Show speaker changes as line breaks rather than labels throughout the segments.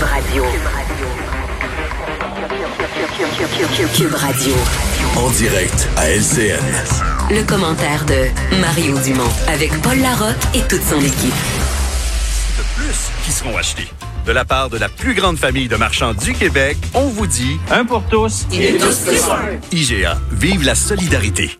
Cube Radio. Cube Radio.
En direct à LCN.
Le commentaire de Mario Dumont avec Paul Larocque et toute son équipe.
De plus qui seront achetés. De la part de la plus grande famille de marchands du Québec, on vous dit
Un pour tous
et tous plus
IGA, vive la solidarité.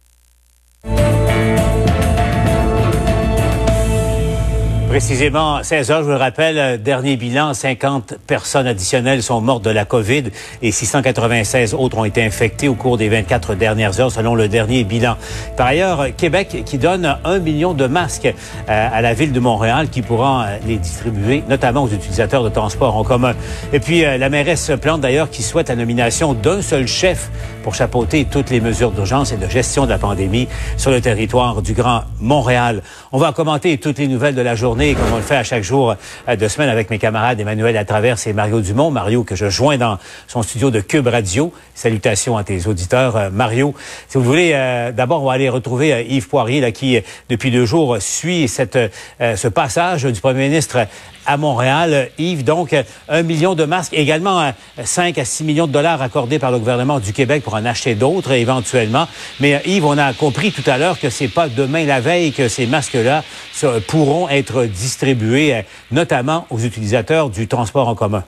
Précisément 16 heures, je vous le rappelle, euh, dernier bilan, 50 personnes additionnelles sont mortes de la COVID et 696 autres ont été infectées au cours des 24 dernières heures selon le dernier bilan. Par ailleurs, Québec qui donne un million de masques euh, à la ville de Montréal qui pourra euh, les distribuer notamment aux utilisateurs de transport en commun. Et puis la mairesse Plante d'ailleurs qui souhaite la nomination d'un seul chef pour chapeauter toutes les mesures d'urgence et de gestion de la pandémie sur le territoire du Grand Montréal. On va commenter toutes les nouvelles de la journée, comme on le fait à chaque jour euh, de semaine avec mes camarades Emmanuel Latraverse et Mario Dumont. Mario, que je joins dans son studio de Cube Radio. Salutations à tes auditeurs. Euh, Mario, si vous voulez, euh, d'abord, on va aller retrouver Yves Poirier, qui, depuis deux jours, suit cette, ce passage du premier ministre à Montréal. Yves, donc, un million de masques, également 5 à 6 millions de dollars accordés par le gouvernement du Québec pour en acheter d'autres éventuellement. Mais Yves, on a compris tout à l'heure que c'est pas demain la veille que ces masques-là pourront être distribués, notamment aux utilisateurs du transport en commun.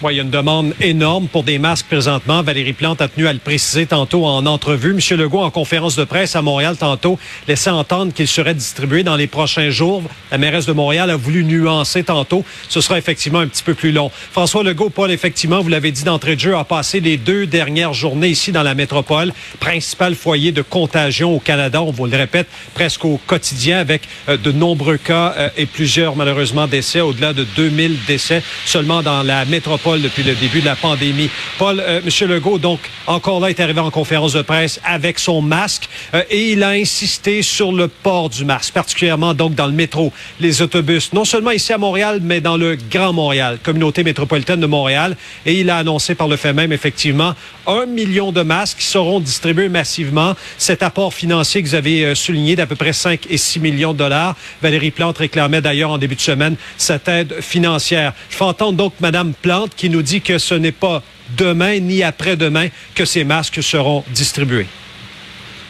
Oui, il y a une demande énorme pour des masques présentement. Valérie Plante a tenu à le préciser tantôt en entrevue. Monsieur Legault, en conférence de presse à Montréal tantôt, laissait entendre qu'il serait distribué dans les prochains jours. La mairesse de Montréal a voulu nuancer tantôt. Ce sera effectivement un petit peu plus long. François Legault, Paul, effectivement, vous l'avez dit d'entrée de jeu, a passé les deux dernières journées ici dans la métropole, principal foyer de contagion au Canada. On vous le répète presque au quotidien avec euh, de nombreux cas euh, et plusieurs, malheureusement, décès, au-delà de 2000 décès seulement dans la métropole depuis le début de la pandémie. Paul, euh, Monsieur Legault, donc, encore là, est arrivé en conférence de presse avec son masque euh, et il a insisté sur le port du masque, particulièrement donc dans le métro, les autobus, non seulement ici à Montréal, mais dans le Grand Montréal, communauté métropolitaine de Montréal. Et il a annoncé par le fait même, effectivement, un million de masques qui seront distribués massivement. Cet apport financier que vous avez euh, souligné d'à peu près 5 et 6 millions de dollars. Valérie Plante réclamait d'ailleurs en début de semaine cette aide financière. Je fais entendre donc Madame Plante qui nous dit que ce n'est pas demain ni après-demain que ces masques seront distribués.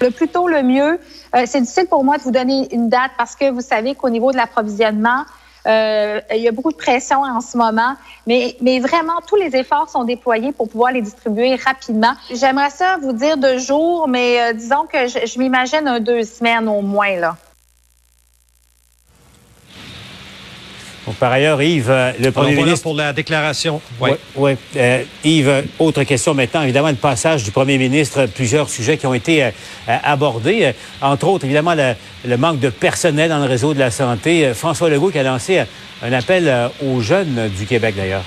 Le plus tôt, le mieux. Euh, c'est difficile pour moi de vous donner une date parce que vous savez qu'au niveau de l'approvisionnement, euh, il y a beaucoup de pression en ce moment, mais, mais vraiment, tous les efforts sont déployés pour pouvoir les distribuer rapidement. J'aimerais ça vous dire deux jours, mais euh, disons que je, je m'imagine deux semaines au moins, là.
Par ailleurs, Yves, euh, le premier ministre...
pour la déclaration. Oui.
Ouais, euh, Yves, autre question maintenant. Évidemment, le passage du premier ministre, plusieurs sujets qui ont été euh, abordés. entre autres, évidemment, le, manque de personnel dans le réseau de la santé. François Legault qui a lancé un appel aux jeunes du Québec, d'ailleurs.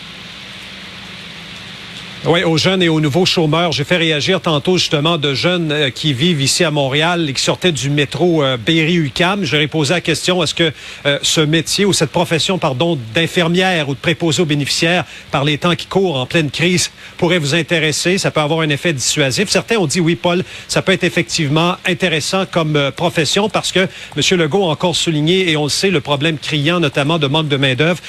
Oui, aux jeunes et aux nouveaux chômeurs. J'ai fait réagir tantôt justement de jeunes euh, qui vivent ici à Montréal et qui sortaient du métro euh, Berry-UQAM. Ai posé la question, est-ce que euh, ce métier ou cette profession, pardon, d'infirmière ou de préposé aux bénéficiaires par les temps qui courent en pleine crise pourrait vous intéresser? Ça peut avoir un effet dissuasif. Certains ont dit oui, Paul, ça peut être effectivement intéressant comme profession parce que M. Legault a encore souligné, et on le sait, le problème criant notamment de manque de main-d'œuvre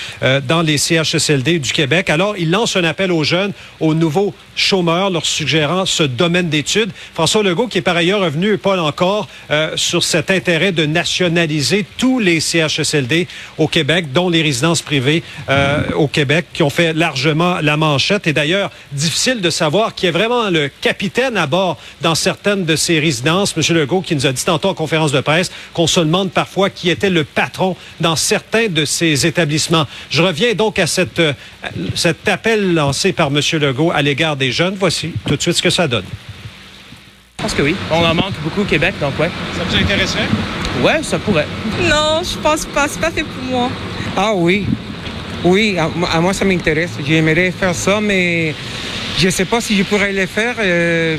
dans les CHSLD du Québec. Alors, il lance un appel aux jeunes, aux nouveaux chômeurs, leur suggérant ce domaine d'études. François Legault, qui est par ailleurs revenu, Paul encore, euh, sur cet intérêt de nationaliser tous les CHSLD au Québec, dont les résidences privées euh, au Québec, qui ont fait largement la manchette. Et d'ailleurs, difficile de savoir qui est vraiment le capitaine à bord dans certaines de ces résidences. Monsieur Legault, qui nous a dit tantôt en conférence de presse qu'on se demande parfois qui était le patron dans certains de ces établissements. Je reviens donc à cette, euh, cet appel lancé par Monsieur Legault à l'égard des jeunes. Voici tout de suite ce que ça donne.
Je pense que oui. On en manque beaucoup au Québec, donc ouais.
Ça vous intéresserait?
Ouais, ça pourrait.
Non, je pense pas. C'est pas fait pour moi.
Ah oui. Oui, à, moi, ça m'intéresse. J'aimerais faire ça, mais je ne sais pas si je pourrais le faire. Euh,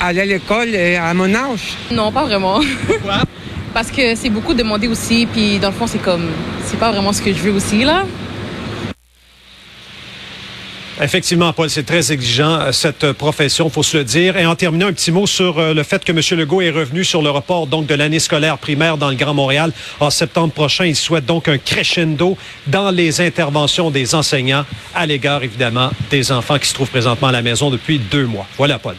aller à l'école euh, à mon âge.
Non, pas vraiment.
Pourquoi?
Parce que c'est beaucoup demandé aussi, puis dans le fond, c'est comme, c'est pas vraiment ce que je veux aussi, là.
Effectivement, Paul, c'est très exigeant, euh, cette profession, faut se le dire. Et en terminant, un petit mot sur euh, le fait que M. Legault est revenu sur le report donc de l'année scolaire primaire dans le Grand Montréal en septembre prochain. Il souhaite donc un crescendo dans les interventions des enseignants à l'égard, évidemment, des enfants qui se trouvent présentement à la maison depuis deux mois. Voilà, Paul.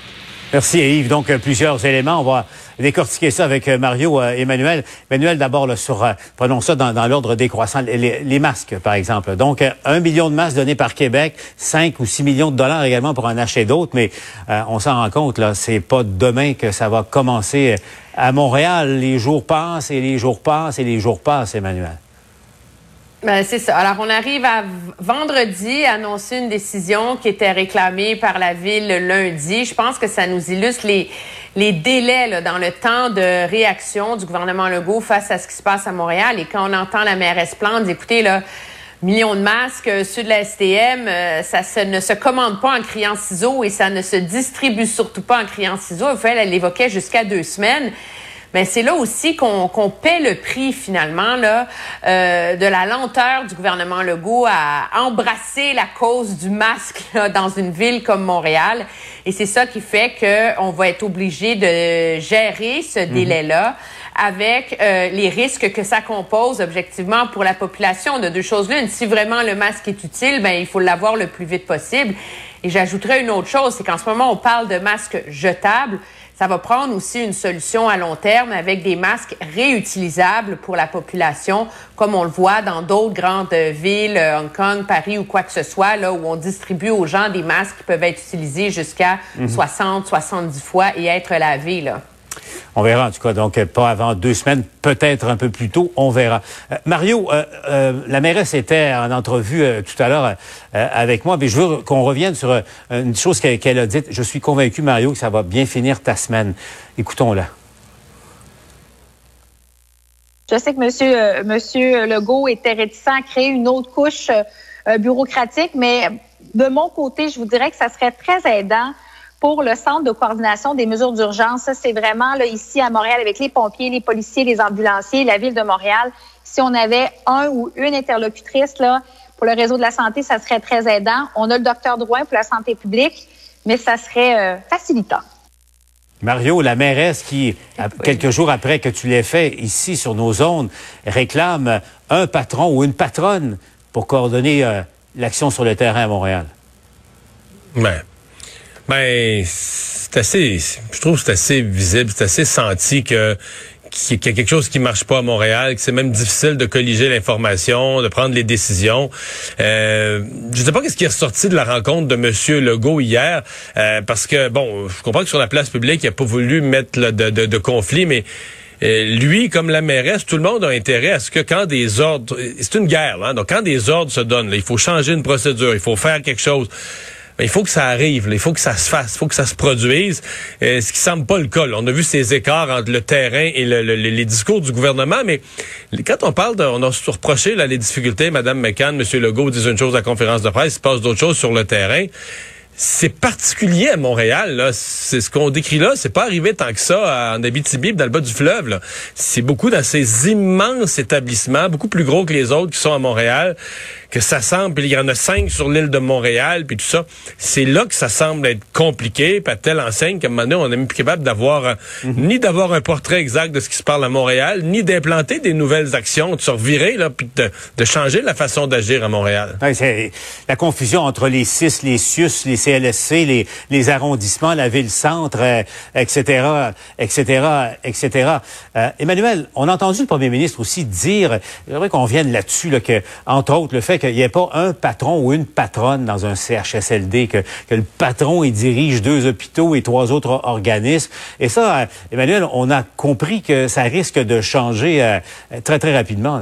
Merci Yves. Donc euh, plusieurs éléments. On va décortiquer ça avec euh, Mario euh, Emmanuel. Emmanuel, d'abord sur prenons ça dans, l'ordre décroissant. Les, masques, par exemple. Donc un million de masques donnés par Québec, 5 ou 6 millions de dollars également pour en acheter d'autres. Mais on s'en rend compte là, c'est pas demain que ça va commencer à Montréal. Les jours passent et les jours passent et les jours passent, Emmanuel.
Ben, c'est ça. Alors, on arrive à vendredi annoncer une décision qui était réclamée par la ville lundi. Je pense que ça nous illustre les, les délais là, dans le temps de réaction du gouvernement Legault face à ce qui se passe à Montréal. Et quand on entend la mairesse Plante, écoutez, là, millions de masques, euh, ceux de la STM, euh, ça ne se commande pas en criant ciseaux et ça ne se distribue surtout pas en criant ciseaux. En fait, elle l'évoquait jusqu'à deux semaines mais c'est là aussi qu'on paie le prix finalement là euh, de la lenteur du gouvernement Legault à embrasser la cause du masque dans une ville comme Montréal. Et c'est ça qui fait qu'on va être obligé de gérer ce mhm. délai-là avec euh, les risques que ça compose objectivement pour la population de deux choses l'une. Si vraiment le masque est utile, ben il faut l'avoir le plus vite possible. Et j'ajouterais une autre chose, c'est qu'en ce moment on parle de masques jetables. Ça va prendre aussi une solution à long terme avec des masques réutilisables pour la population, comme on le voit dans d'autres grandes villes, euh, Hong Kong, Paris ou quoi que ce soit, là où on distribue aux gens des masques qui peuvent être utilisés jusqu'à 60, mhm. 70 fois et être lavés. Là.
On verra en tout cas, donc pas avant deux semaines, peut-être un peu plus tôt, on verra. Euh, Mario, euh, euh, la mairesse était en entrevue tout à l'heure avec moi, mais je veux qu'on revienne sur une chose qu'elle a dite. Je suis convaincu, Mario, que ça va bien finir ta semaine. Écoutons-la.
Je sais que monsieur, Legault était réticent à créer une autre couche bureaucratique, mais de mon côté, je vous dirais que ça serait très aidant pour le centre de coordination des mesures d'urgence. Ça, c'est vraiment là, ici à Montréal avec les pompiers, les policiers, les ambulanciers, la ville de Montréal. Si on avait un ou une interlocutrice là, pour le réseau de la santé, ça serait très aidant. On a le docteur Drouin pour la santé publique, mais ça serait euh, facilitant.
Mario, la mairesse qui, quelques jours après que tu l'aies fait ici sur nos zones, réclame un patron ou une patronne pour coordonner euh, l'action sur le terrain à Montréal.
Ben, ben, c'est assez, je trouve que c'est assez visible, c'est assez senti que qu'il y a quelque chose qui marche pas à Montréal, que c'est même difficile de colliger l'information, de prendre les décisions. Euh, je sais pas qu'est-ce qui est ressorti de la rencontre de Monsieur Legault hier, euh, parce que bon, je comprends que sur la place publique, il a pas voulu mettre de, de, de, conflit, mais euh, lui, comme la mairesse, tout le monde a intérêt à ce que quand des ordres, c'est une guerre, hein, donc quand des ordres se donnent, il faut changer une procédure, il faut faire quelque chose il faut que ça arrive, il faut que ça se fasse, il faut que ça se produise, euh, ce qui semble pas le cas. On a vu ces écarts entre le terrain et les discours du gouvernement, mais quand on parle de, on a reproché là, les difficultés, Mme McCann, M. Legault disent une chose à la conférence de presse, il se passe d'autres choses sur le terrain c'est particulier à Montréal. Là. C'est ce qu'on décrit là. C'est pas arrivé tant que ça en Abitibi, dans le bas du fleuve. C'est beaucoup dans ces immenses établissements, beaucoup plus gros que les autres qui sont à Montréal, que ça semble, puis il y en a cinq sur l'île de Montréal, puis tout ça. C'est là que ça semble être compliqué, puis à telle enseigne qu'à un moment donné, on n'est même plus capable d'avoir, mhm. ni d'avoir un portrait exact de ce qui se parle à Montréal, ni d'implanter des nouvelles actions, de se revirer, là, puis de, de changer la façon d'agir à Montréal.
c'est la confusion entre les CIS, les CIUS, les CLSC, les, les arrondissements, la ville-centre, etc., etc., etc. Emmanuel, on a entendu le premier ministre aussi dire, j'aimerais qu'on vienne là-dessus, là, que, entre autres, le fait qu'il n'y ait pas un patron ou une patronne dans un CHSLD, que, le patron il dirige deux hôpitaux et trois autres organismes. Et ça, euh, Emmanuel, on a compris que ça risque de changer euh, très, très rapidement.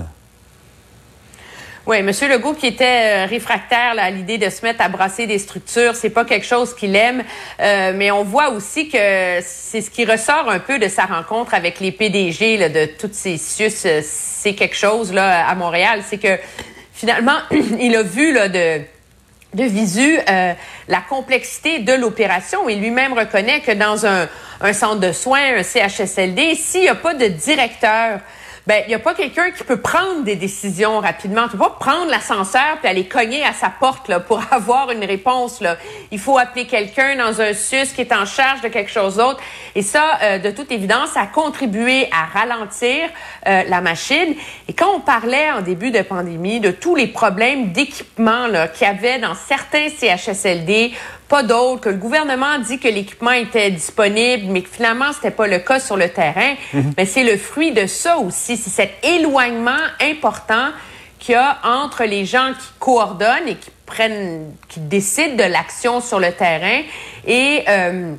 Oui, M. Legault qui était euh, réfractaire à l'idée de se mettre à brasser des structures, c'est pas quelque chose qu'il aime, mais on voit aussi que c'est ce qui ressort un peu de sa rencontre avec les PDG de toutes ces SUS. C'est quelque chose là à Montréal, c'est que finalement, il a vu là, de, visu euh, la complexité de l'opération et lui-même reconnaît que dans un, un, centre de soins, un CHSLD, s'il n'y a pas de directeur ben il n'y a pas quelqu'un qui peut prendre des décisions rapidement. Tu peux pas prendre l'ascenseur puis aller cogner à sa porte là pour avoir une réponse là. Il faut appeler quelqu'un dans un sus qui est en charge de quelque chose d'autre. Et ça, euh, de toute évidence, a contribué à ralentir euh, la machine. Et quand on parlait en début de pandémie de tous les problèmes d'équipement qu'il y avait dans certains CHSLD pas d'autres, que le gouvernement dit que l'équipement était disponible, mais que finalement, c'était pas le cas sur le terrain.
Mhm.
Mais c'est le fruit de ça aussi. C'est cet éloignement important qu'il y a entre les gens qui coordonnent et qui prennent, qui décident de l'action sur le terrain et, euh,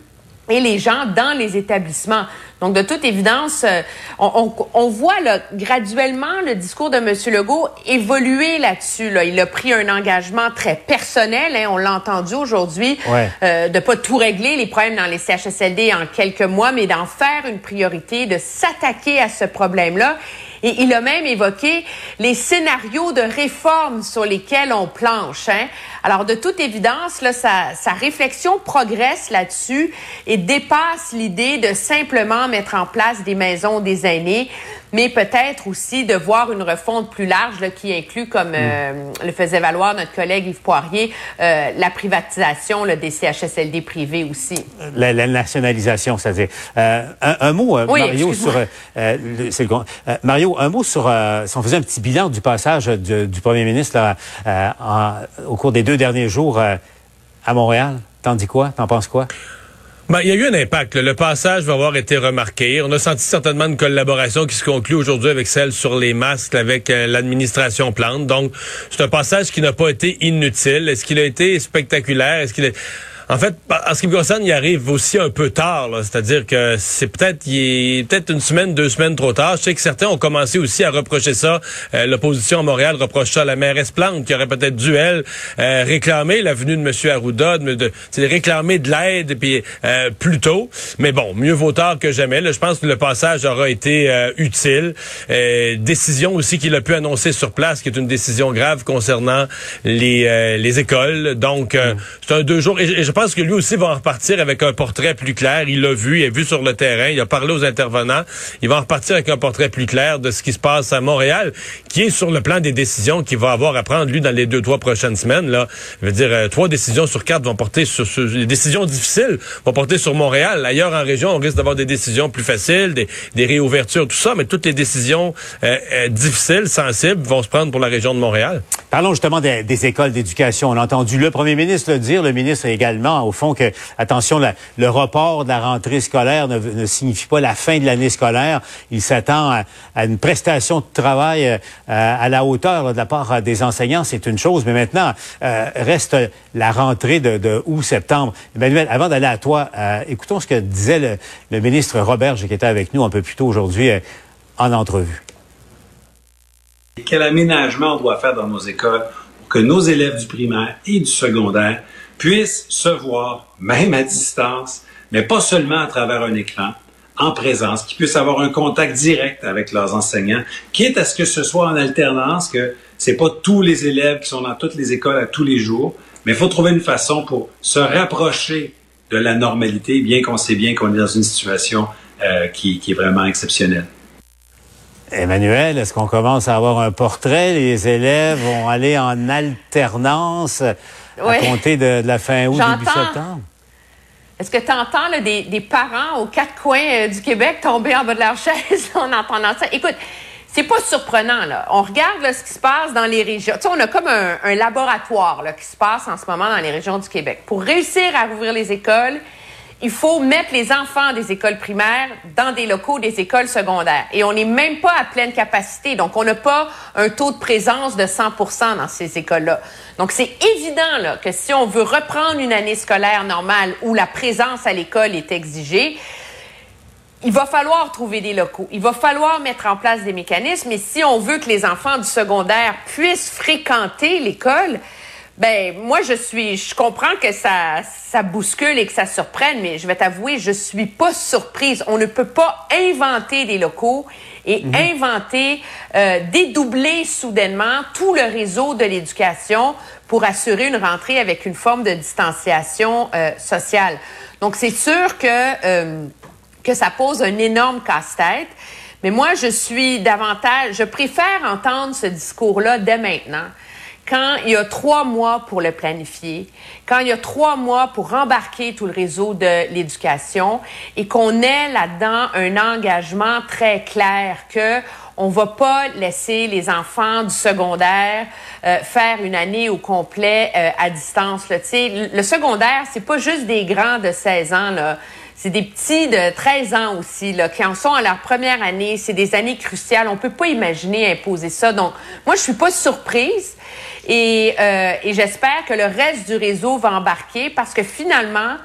et les gens dans les établissements. Donc, de toute évidence, euh, on, on, on voit là, graduellement le discours de M. Legault évoluer là-dessus. Là. Il a pris un engagement très personnel, hein, on l'a entendu aujourd'hui,
Ouais.
euh, de pas tout régler les problèmes dans les CHSLD en quelques mois, mais d'en faire une priorité, de s'attaquer à ce problème-là. Et il a même évoqué les scénarios de réforme sur lesquels on planche. Hein. Alors, de toute évidence, là, sa, sa réflexion progresse là-dessus et dépasse l'idée de simplement mettre en place des maisons des aînés, mais peut-être aussi de voir une refonte plus large là, qui inclut, comme euh, le faisait valoir notre collègue Yves Poirier, euh, la privatisation là, des CHSLD privés aussi.
La, la nationalisation, c'est-à-dire. Euh, un, un mot,
Oui,
Mario, sur. le- le Mario, un mot sur. si on faisait un petit bilan du passage du, du premier ministre là, en- au cours des deux derniers jours euh, à Montréal, t'en dis quoi? T'en penses quoi?
Ben, il y a eu un impact. Le passage va avoir été remarqué. On a senti certainement une collaboration qui se conclut aujourd'hui avec celle sur les masques avec euh, l'administration Plante. Donc, c'est un passage qui n'a pas été inutile. Est-ce qu'il a été spectaculaire? Est-ce qu'il est... En fait, en ce qui me concerne, il arrive aussi un peu tard. C'est-à-dire que c'est peut-être il est peut-être une semaine, deux semaines trop tard. Je sais que certains ont commencé aussi à reprocher ça. Euh, L'opposition à Montréal reproche ça à la mairesse Plante, qui aurait peut-être dû, elle, euh, réclamer la venue de M. Arruda, de, de, de réclamer de l'aide puis euh, plus tôt. Mais bon, mieux vaut tard que jamais. Là, je pense que le passage aura été euh, utile. Euh, décision aussi qu'il a pu annoncer sur place, qui est une décision grave concernant les, euh, les écoles. Donc, euh, c'est un deux jours. Et, je- et je pense que lui aussi va en repartir avec un portrait plus clair. Il l'a vu, il a vu sur le terrain, il a parlé aux intervenants. Il va en repartir avec un portrait plus clair de ce qui se passe à Montréal, qui est sur le plan des décisions qu'il va avoir à prendre, lui, dans les deux, trois prochaines semaines. Là, je veux dire, euh, trois décisions sur quatre vont porter sur, sur- les décisions difficiles vont porter sur Montréal. Ailleurs en région, on risque d'avoir des décisions plus faciles, des, des réouvertures, tout ça, mais toutes les décisions euh, euh, difficiles, sensibles, vont se prendre pour la région de Montréal.
Parlons justement des, des écoles d'éducation. On a entendu le premier ministre le dire, le ministre également, au fond, que, attention, le report de la rentrée scolaire ne, signifie pas la fin de l'année scolaire. Il s'attend à, une prestation de travail euh, à la hauteur de la part euh, des enseignants, c'est une chose. Mais maintenant, euh, reste la rentrée de, de août-septembre. Emmanuel, avant d'aller à toi, écoutons ce que disait le, le ministre Roberge, qui était avec nous un peu plus tôt aujourd'hui en entrevue.
Quel aménagement on doit faire dans nos écoles pour que nos élèves du primaire et du secondaire puissent se voir, même à distance, mais pas seulement à travers un écran, en présence, qu'ils puissent avoir un contact direct avec leurs enseignants, quitte à ce que ce soit en alternance, que c'est pas tous les élèves qui sont dans toutes les écoles à tous les jours, mais il faut trouver une façon pour se rapprocher de la normalité, bien qu'on sait bien qu'on est dans une situation euh, qui, qui est vraiment exceptionnelle.
Emmanuel, est-ce qu'on commence à avoir un portrait? Les élèves vont aller en alternance à
Ouais.
compter de, de la fin août, début septembre?
Est-ce que tu entends là, des, des parents aux quatre coins euh, du Québec tomber en bas de leur chaise en entendant ça? Écoute, c'est pas surprenant. Là. On regarde là, ce qui se passe dans les régions. Tu sais, on a comme un, un laboratoire là, qui se passe en ce moment dans les régions du Québec. Pour réussir à rouvrir les écoles, il faut mettre les enfants des écoles primaires dans des locaux des écoles secondaires. Et on n'est même pas à pleine capacité. Donc, on n'a pas un taux de présence de 100 dans ces écoles-là. Donc, c'est évident là, que si on veut reprendre une année scolaire normale où la présence à l'école est exigée, il va falloir trouver des locaux. Il va falloir mettre en place des mécanismes. Et si on veut que les enfants du secondaire puissent fréquenter l'école, ben moi je suis, je comprends que ça, ça bouscule et que ça surprenne, mais je vais t'avouer, je suis pas surprise. On ne peut pas inventer des locaux et inventer, euh, dédoubler soudainement tout le réseau de l'éducation pour assurer une rentrée avec une forme de distanciation euh, sociale. Donc c'est sûr que euh, que ça pose un énorme casse-tête. Mais moi, je suis davantage, je préfère entendre ce discours-là dès maintenant quand il y a trois mois pour le planifier, quand il y a trois mois pour embarquer tout le réseau de l'éducation et qu'on ait là-dedans un engagement très clair que on va pas laisser les enfants du secondaire euh, faire une année au complet euh, à distance. Le, secondaire, c'est pas juste des grands de 16 ans. C'est des petits de 13 ans aussi, là, qui en sont à leur première année. C'est des années cruciales. On peut pas imaginer imposer ça. Donc, moi, je suis pas surprise. Et, euh, et j'espère que le reste du réseau va embarquer parce que finalement,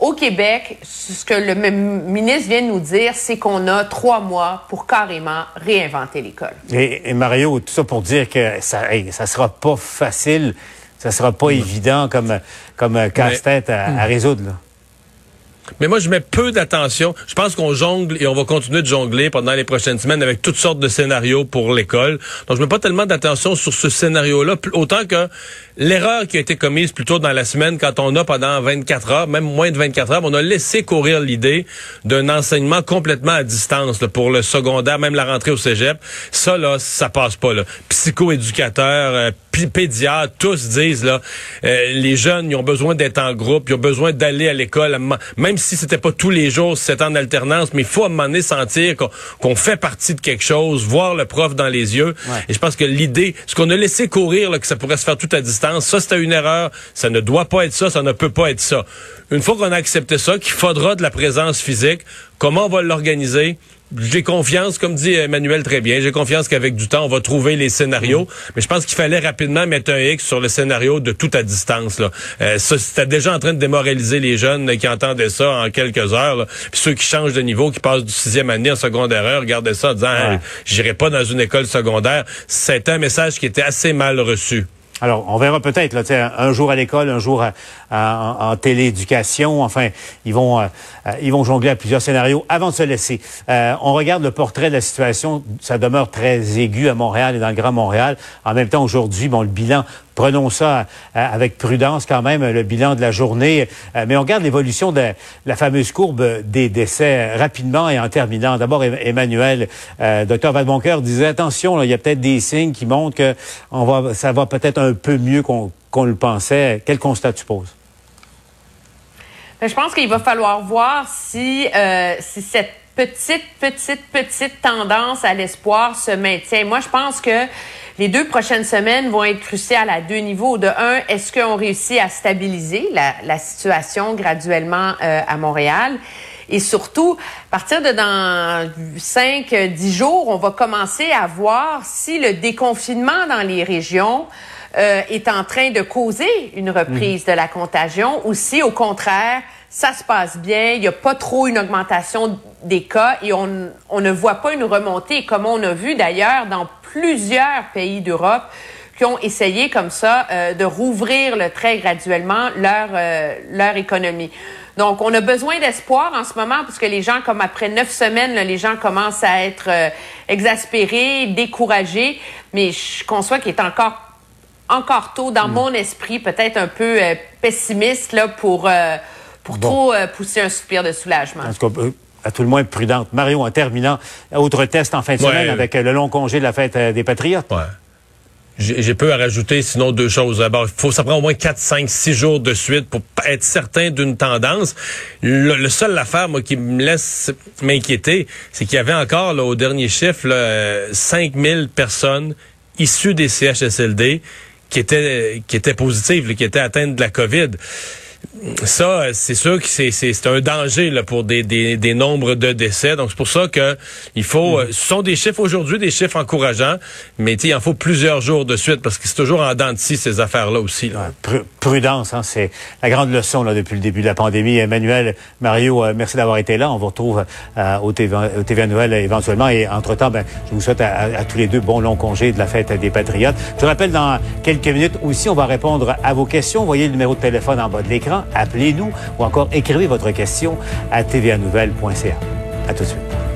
au Québec, ce que le ministre vient de nous dire, c'est qu'on a trois mois pour carrément réinventer l'école.
Et, Mario, tout ça pour dire que ça, ne ça sera pas facile, ça sera pas évident comme, comme casse-tête à, à résoudre. Là.
Mais moi, je mets peu d'attention. Je pense qu'on jongle et on va continuer de jongler pendant les prochaines semaines avec toutes sortes de scénarios pour l'école. Donc, je mets pas tellement d'attention sur ce scénario-là, autant que l'erreur qui a été commise plus tôt dans la semaine quand on a pendant 24 heures, même moins de 24 heures, on a laissé courir l'idée d'un enseignement complètement à distance pour le secondaire, même la rentrée au cégep. Ça, là, ça passe pas. Là. Psychoéducateurs, euh, pédiatres, tous disent, là, euh, les jeunes, ils ont besoin d'être en groupe, ils ont besoin d'aller à l'école, même si c'était pas tous les jours, c'est en alternance, mais il faut à un moment donné sentir qu'on fait partie de quelque chose, voir le prof dans les yeux. Et je pense que l'idée, ce qu'on a laissé courir, là, que ça pourrait se faire tout à distance, ça c'était une erreur, ça ne doit pas être ça, ça ne peut pas être ça. Une fois qu'on a accepté ça, qu'il faudra de la présence physique, comment on va l'organiser? J'ai confiance, comme dit Emmanuel très bien, j'ai confiance qu'avec du temps, on va trouver les scénarios. Mm. Mais je pense qu'il fallait rapidement mettre un X sur le scénario de tout à distance. Là. Euh, c'était déjà en train de démoraliser les jeunes qui entendaient ça en quelques heures. Puis ceux qui changent de niveau, qui passent du sixième année en secondaire, regardaient ça en disant j'irai pas dans une école secondaire. C'était un message qui était assez mal reçu.
Alors, on verra peut-être là, un jour à l'école, un jour en, télééducation. Enfin, ils vont, euh, ils vont jongler à plusieurs scénarios avant de se laisser. Euh, on regarde le portrait de la situation. Ça demeure très aigu à Montréal et dans le Grand Montréal. En même temps, aujourd'hui, bon, le bilan prenons ça avec prudence quand même, le bilan de la journée. Mais on regarde l'évolution de la fameuse courbe des décès rapidement et en terminant. D'abord, Emmanuel, euh, docteur Vadeboncoeur disait, attention, il y a peut-être des signes qui montrent que va, ça va peut-être un peu mieux qu'on le pensait. Quel constat tu poses?
Ben, je pense qu'il va falloir voir euh, si cette petite, petite, petite tendance à l'espoir se maintient. Moi, je pense que les deux prochaines semaines vont être cruciales à deux niveaux. De un, est-ce qu'on réussit à stabiliser la, situation graduellement euh, à Montréal? Et surtout, à partir de dans cinq, dix jours, on va commencer à voir si le déconfinement dans les régions euh, est en train de causer une reprise de la contagion ou si, au contraire, ça se passe bien, il n'y a pas trop une augmentation des cas et on, on ne voit pas une remontée, comme on a vu d'ailleurs dans plusieurs pays d'Europe qui ont essayé comme ça euh, de rouvrir le très graduellement leur, euh, leur économie. Donc, on a besoin d'espoir en ce moment parce que les gens, comme après neuf semaines, les gens commencent à être euh, exaspérés, découragés. Mais je conçois qu'il est encore encore tôt dans mm. mon esprit, peut-être un peu pessimiste là pour pour trop pousser un soupir de soulagement
à tout le moins prudente. Mario, en terminant, autre test en fin de semaine avec le long congé de la fête euh, des Patriotes.
Ouais. J'ai peu à rajouter, sinon deux choses. D'abord, il faut ça prend au moins 4, 5, 6 jours de suite pour être certain d'une tendance. Le, seul affaire, moi, qui me laisse m'inquiéter, c'est qu'il y avait encore, là, au dernier chiffre, là, 5000 personnes issues des CHSLD qui étaient, qui étaient positives, qui étaient atteintes de la COVID ça, c'est sûr que c'est un danger là, pour des, des, des, nombres de décès. Donc, c'est pour ça que il faut... Mm. Euh, ce sont des chiffres aujourd'hui, des chiffres encourageants, mais il en faut plusieurs jours de suite parce que c'est toujours en dents de scie, ces affaires-là aussi.
prudence, hein, c'est la grande leçon là, depuis le début de la pandémie. Emmanuel, Mario, euh, merci d'avoir été là. On vous retrouve euh, au, TV, au TVA Noël éventuellement. Et entre-temps, ben, je vous souhaite à, à, tous les deux bon long congé de la fête des Patriotes. Je vous rappelle, dans quelques minutes aussi, on va répondre à vos questions. Vous voyez le numéro de téléphone en bas de l'écran appelez-nous ou encore écrivez votre question à tvanouvelle.ca. À tout de suite.